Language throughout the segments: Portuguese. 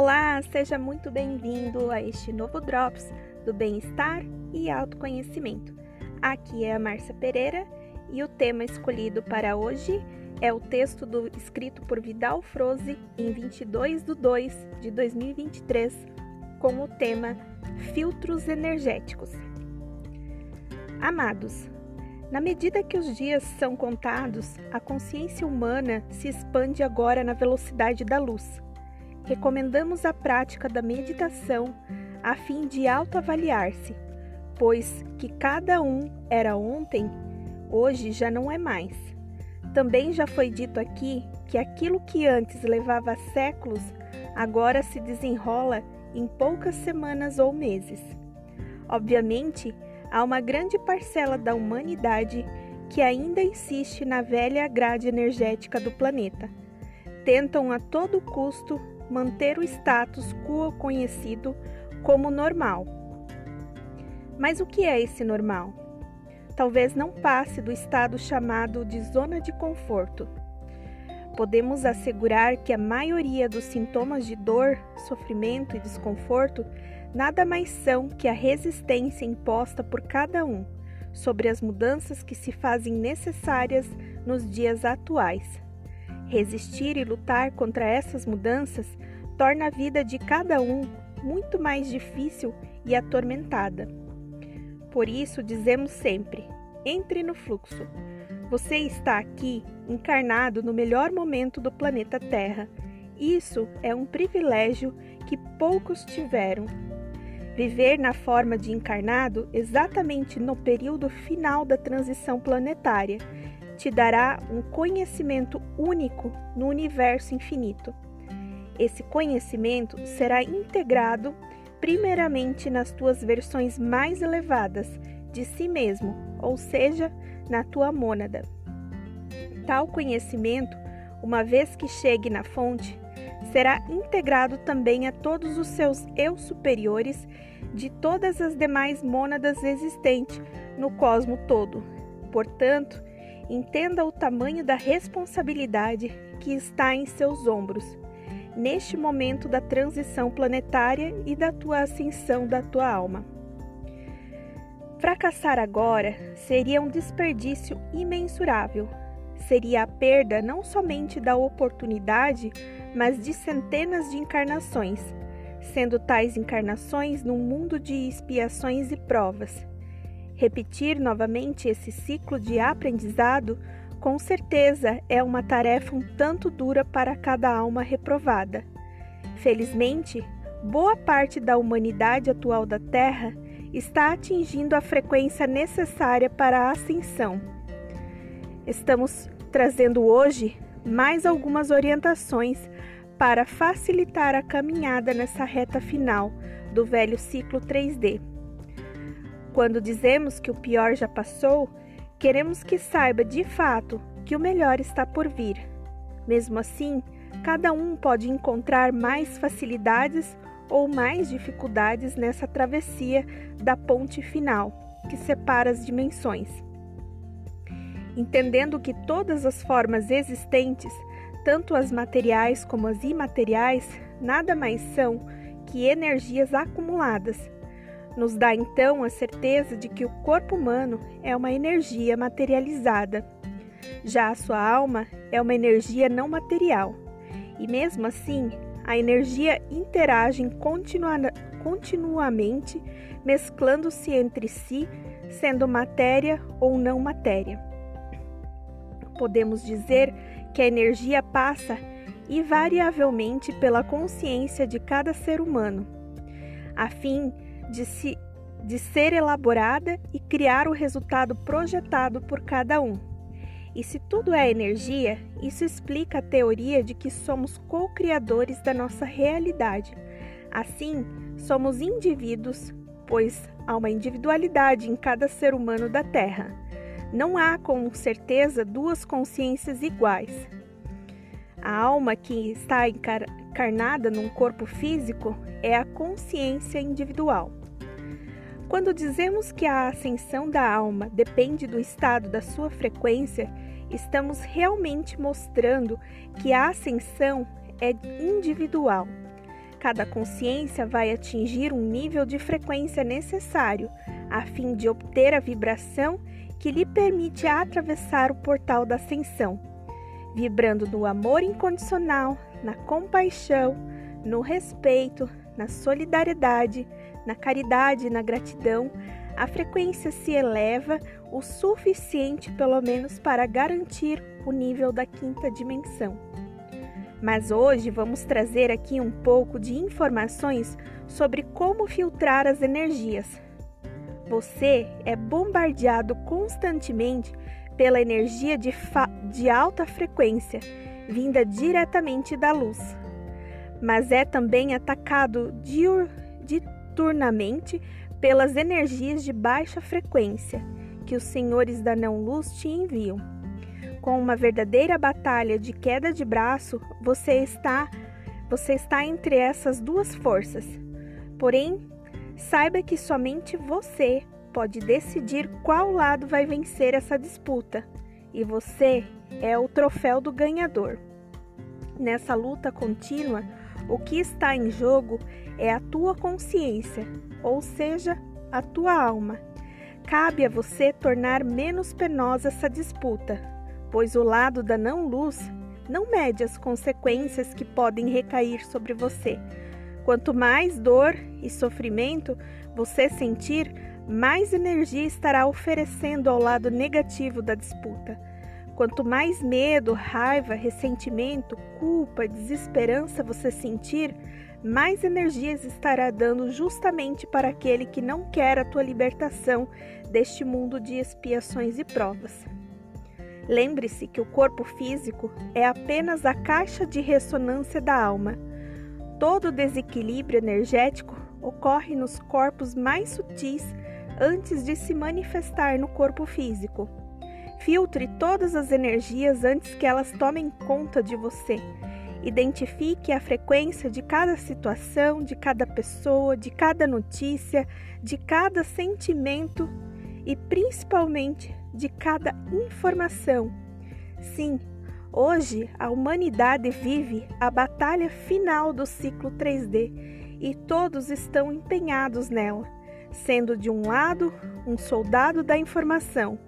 Olá, seja muito bem-vindo a este novo Drops do Bem-Estar e Autoconhecimento. Aqui é a Márcia Pereira e o tema escolhido para hoje é o texto do, escrito por Vidal Froze em 22 de 2 de 2023 com o tema Filtros Energéticos. Amados, na medida que os dias são contados, a consciência humana se expande agora na velocidade da luz recomendamos a prática da meditação a fim de autoavaliar-se, pois que cada um era ontem, hoje já não é mais. Também já foi dito aqui que aquilo que antes levava séculos agora se desenrola em poucas semanas ou meses. Obviamente, há uma grande parcela da humanidade que ainda insiste na velha grade energética do planeta. Tentam a todo custo manter o status quo conhecido como normal. Mas o que é esse normal? Talvez não passe do estado chamado de zona de conforto. Podemos assegurar que a maioria dos sintomas de dor, sofrimento e desconforto nada mais são que a resistência imposta por cada um sobre as mudanças que se fazem necessárias nos dias atuais. Resistir e lutar contra essas mudanças torna a vida de cada um muito mais difícil e atormentada. Por isso, dizemos sempre: entre no fluxo. Você está aqui encarnado no melhor momento do planeta Terra. Isso é um privilégio que poucos tiveram. Viver na forma de encarnado exatamente no período final da transição planetária te dará um conhecimento único no universo infinito. Esse conhecimento será integrado primeiramente nas tuas versões mais elevadas de si mesmo, ou seja, na tua mônada. Tal conhecimento, uma vez que chegue na fonte, será integrado também a todos os seus eu superiores de todas as demais mônadas existentes no cosmo todo. Portanto, Entenda o tamanho da responsabilidade que está em seus ombros, neste momento da transição planetária e da tua ascensão da tua alma. Fracassar agora seria um desperdício imensurável. Seria a perda não somente da oportunidade, mas de centenas de encarnações, sendo tais encarnações num mundo de expiações e provas Repetir novamente esse ciclo de aprendizado, com certeza, é uma tarefa um tanto dura para cada alma reprovada. Felizmente, boa parte da humanidade atual da Terra está atingindo a frequência necessária para a ascensão. Estamos trazendo hoje mais algumas orientações para facilitar a caminhada nessa reta final do velho ciclo 3D. Quando dizemos que o pior já passou, queremos que saiba de fato que o melhor está por vir. Mesmo assim, cada um pode encontrar mais facilidades ou mais dificuldades nessa travessia da ponte final, que separa as dimensões. Entendendo que todas as formas existentes, tanto as materiais como as imateriais, nada mais são que energias acumuladas nos dá então a certeza de que o corpo humano é uma energia materializada. Já a sua alma é uma energia não material. E mesmo assim, a energia interage continua continuamente, mesclando-se entre si, sendo matéria ou não matéria. Podemos dizer que a energia passa invariavelmente pela consciência de cada ser humano, a fim de, se, de ser elaborada e criar o resultado projetado por cada um. E se tudo é energia, isso explica a teoria de que somos co-criadores da nossa realidade. Assim, somos indivíduos, pois há uma individualidade em cada ser humano da Terra. Não há, com certeza, duas consciências iguais. A alma que está encarnada num corpo físico é a consciência individual. Quando dizemos que a ascensão da alma depende do estado da sua frequência, estamos realmente mostrando que a ascensão é individual. Cada consciência vai atingir um nível de frequência necessário a fim de obter a vibração que lhe permite atravessar o portal da ascensão, vibrando no amor incondicional, na compaixão, no respeito, na solidariedade, na caridade e na gratidão, a frequência se eleva o suficiente, pelo menos, para garantir o nível da quinta dimensão. Mas hoje vamos trazer aqui um pouco de informações sobre como filtrar as energias. Você é bombardeado constantemente pela energia de, de alta frequência, vinda diretamente da luz, mas é também atacado diuturnamente pelas energias de baixa frequência que os senhores da não-luz te enviam. Com uma verdadeira batalha de queda de braço, você está você está entre essas duas forças. Porém, saiba que somente você pode decidir qual lado vai vencer essa disputa, e você é o troféu do ganhador. Nessa luta contínua, o que está em jogo é a tua consciência, ou seja, a tua alma. Cabe a você tornar menos penosa essa disputa, pois o lado da não-luz não mede as consequências que podem recair sobre você. Quanto mais dor e sofrimento você sentir, mais energia estará oferecendo ao lado negativo da disputa. Quanto mais medo, raiva, ressentimento, culpa, desesperança você sentir, mais energias estará dando justamente para aquele que não quer a tua libertação deste mundo de expiações e provas. Lembre-se que o corpo físico é apenas a caixa de ressonância da alma. Todo desequilíbrio energético ocorre nos corpos mais sutis antes de se manifestar no corpo físico. Filtre todas as energias antes que elas tomem conta de você Identifique a frequência de cada situação, de cada pessoa, de cada notícia, de cada sentimento e principalmente de cada informação. Sim, hoje a humanidade vive a batalha final do ciclo 3D e todos estão empenhados nela, sendo de um lado um soldado da informação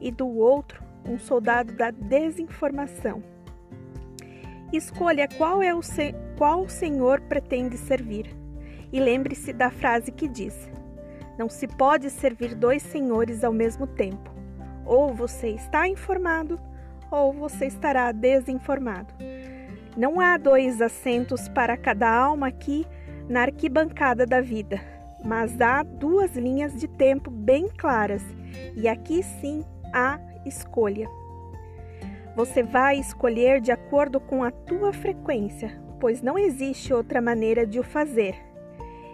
e do outro um soldado da desinformação. Escolha qual é o se... qual o Senhor pretende servir. E lembre-se da frase que diz: Não se pode servir dois senhores ao mesmo tempo. Ou você está informado, ou você estará desinformado. Não há dois assentos para cada alma aqui na arquibancada da vida, mas há duas linhas de tempo bem claras, e aqui sim há escolha. Você vai escolher de acordo com a tua frequência, pois não existe outra maneira de o fazer.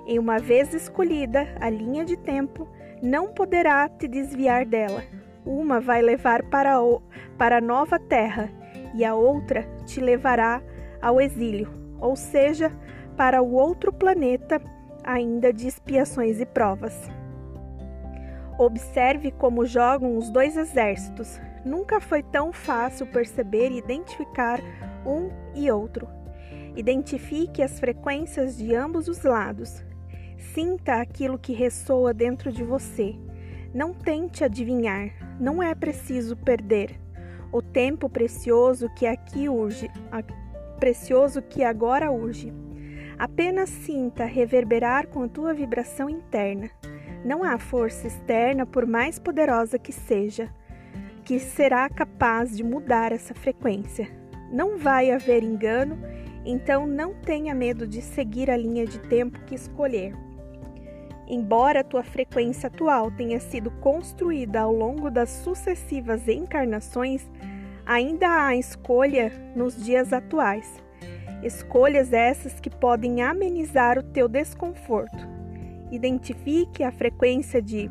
E uma vez escolhida a linha de tempo, não poderá te desviar dela. Uma vai levar para, o, para a nova terra e a outra te levará ao exílio, ou seja, para o outro planeta, ainda de expiações e provas. Observe como jogam os dois exércitos, Nunca foi tão fácil perceber e identificar um e outro. Identifique as frequências de ambos os lados. Sinta aquilo que ressoa dentro de você. Não tente adivinhar, não é preciso perder. O tempo precioso que aqui urge, precioso que agora urge. Apenas sinta reverberar com a tua vibração interna. Não há força externa, por mais poderosa que seja que será capaz de mudar essa frequência. Não vai haver engano, então não tenha medo de seguir a linha de tempo que escolher. Embora a tua frequência atual tenha sido construída ao longo das sucessivas encarnações, ainda há escolha nos dias atuais. Escolhas essas que podem amenizar o teu desconforto. Identifique a frequência de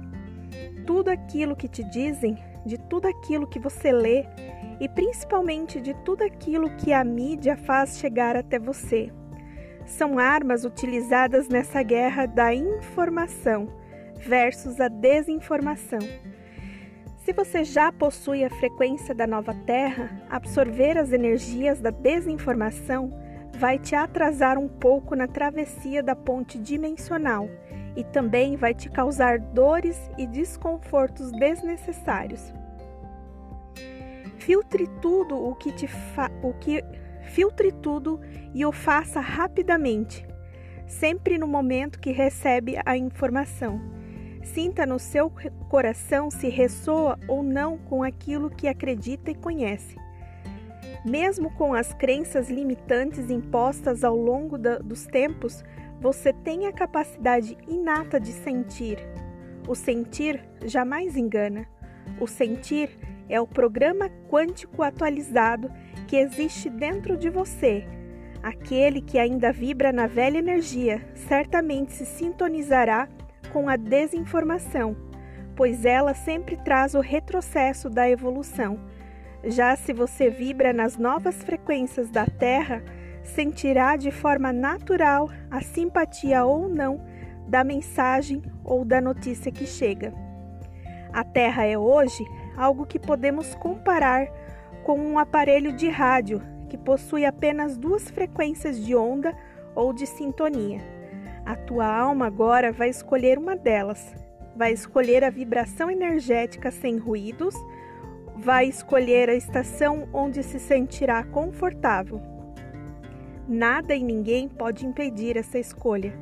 tudo aquilo que te dizem de tudo aquilo que você lê e principalmente de tudo aquilo que a mídia faz chegar até você. São armas utilizadas nessa guerra da informação versus a desinformação. Se você já possui a frequência da nova Terra, absorver as energias da desinformação vai te atrasar um pouco na travessia da ponte dimensional e também vai te causar dores e desconfortos desnecessários. Filtre tudo o que te fa o que filtre tudo e o faça rapidamente, sempre no momento que recebe a informação. Sinta no seu coração se ressoa ou não com aquilo que acredita e conhece. Mesmo com as crenças limitantes impostas ao longo da, dos tempos, você tem a capacidade inata de sentir. O sentir jamais engana. O sentir é o programa quântico atualizado que existe dentro de você. Aquele que ainda vibra na velha energia certamente se sintonizará com a desinformação, pois ela sempre traz o retrocesso da evolução. Já se você vibra nas novas frequências da Terra, sentirá de forma natural a simpatia ou não da mensagem ou da notícia que chega. A Terra é hoje algo que podemos comparar com um aparelho de rádio que possui apenas duas frequências de onda ou de sintonia. A tua alma agora vai escolher uma delas. Vai escolher a vibração energética sem ruídos, vai escolher a estação onde se sentirá confortável. Nada e ninguém pode impedir essa escolha.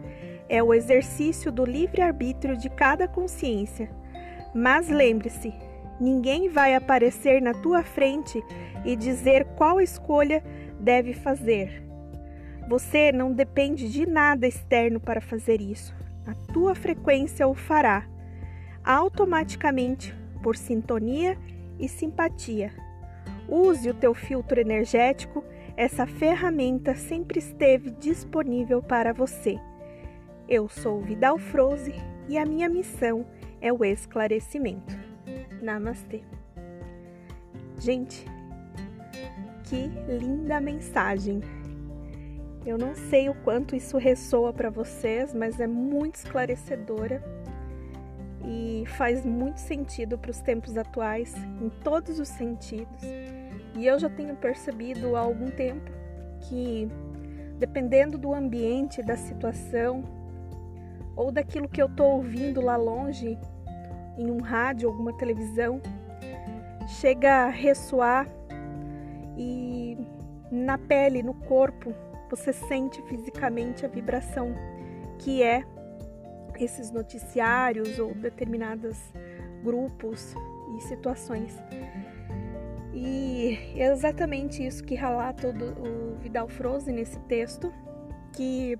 É o exercício do livre-arbítrio de cada consciência. Mas lembre-se, ninguém vai aparecer na tua frente e dizer qual escolha deve fazer. Você não depende de nada externo para fazer isso. A tua frequência o fará automaticamente por sintonia e simpatia. Use o teu filtro energético, essa ferramenta sempre esteve disponível para você. Eu sou Vidal Froze e a minha missão é o esclarecimento. Namastê. Gente, que linda mensagem! Eu não sei o quanto isso ressoa para vocês, mas é muito esclarecedora e faz muito sentido para os tempos atuais, em todos os sentidos. E eu já tenho percebido há algum tempo que, dependendo do ambiente, da situação ou daquilo que eu estou ouvindo lá longe, em um rádio, alguma televisão, chega a ressoar e na pele, no corpo, você sente fisicamente a vibração que é esses noticiários ou determinados grupos e situações. E é exatamente isso que relata o Vidal Froze nesse texto, que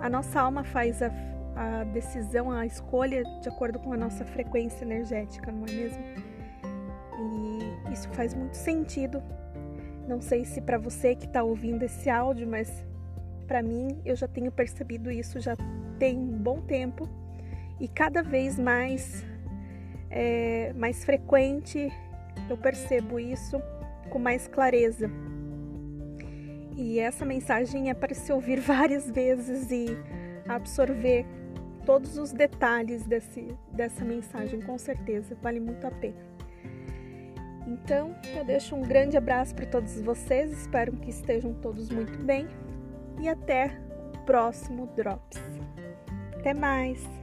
a nossa alma faz a, a decisão, a escolha de acordo com a nossa frequência energética, não é mesmo? E isso faz muito sentido não sei se para você que está ouvindo esse áudio, mas para mim eu já tenho percebido isso já tem um bom tempo e cada vez mais é, mais frequente eu percebo isso com mais clareza. E essa mensagem é para se ouvir várias vezes e absorver todos os detalhes desse, dessa mensagem, com certeza, vale muito a pena. Então, eu deixo um grande abraço para todos vocês, espero que estejam todos muito bem e até o próximo Drops. Até mais!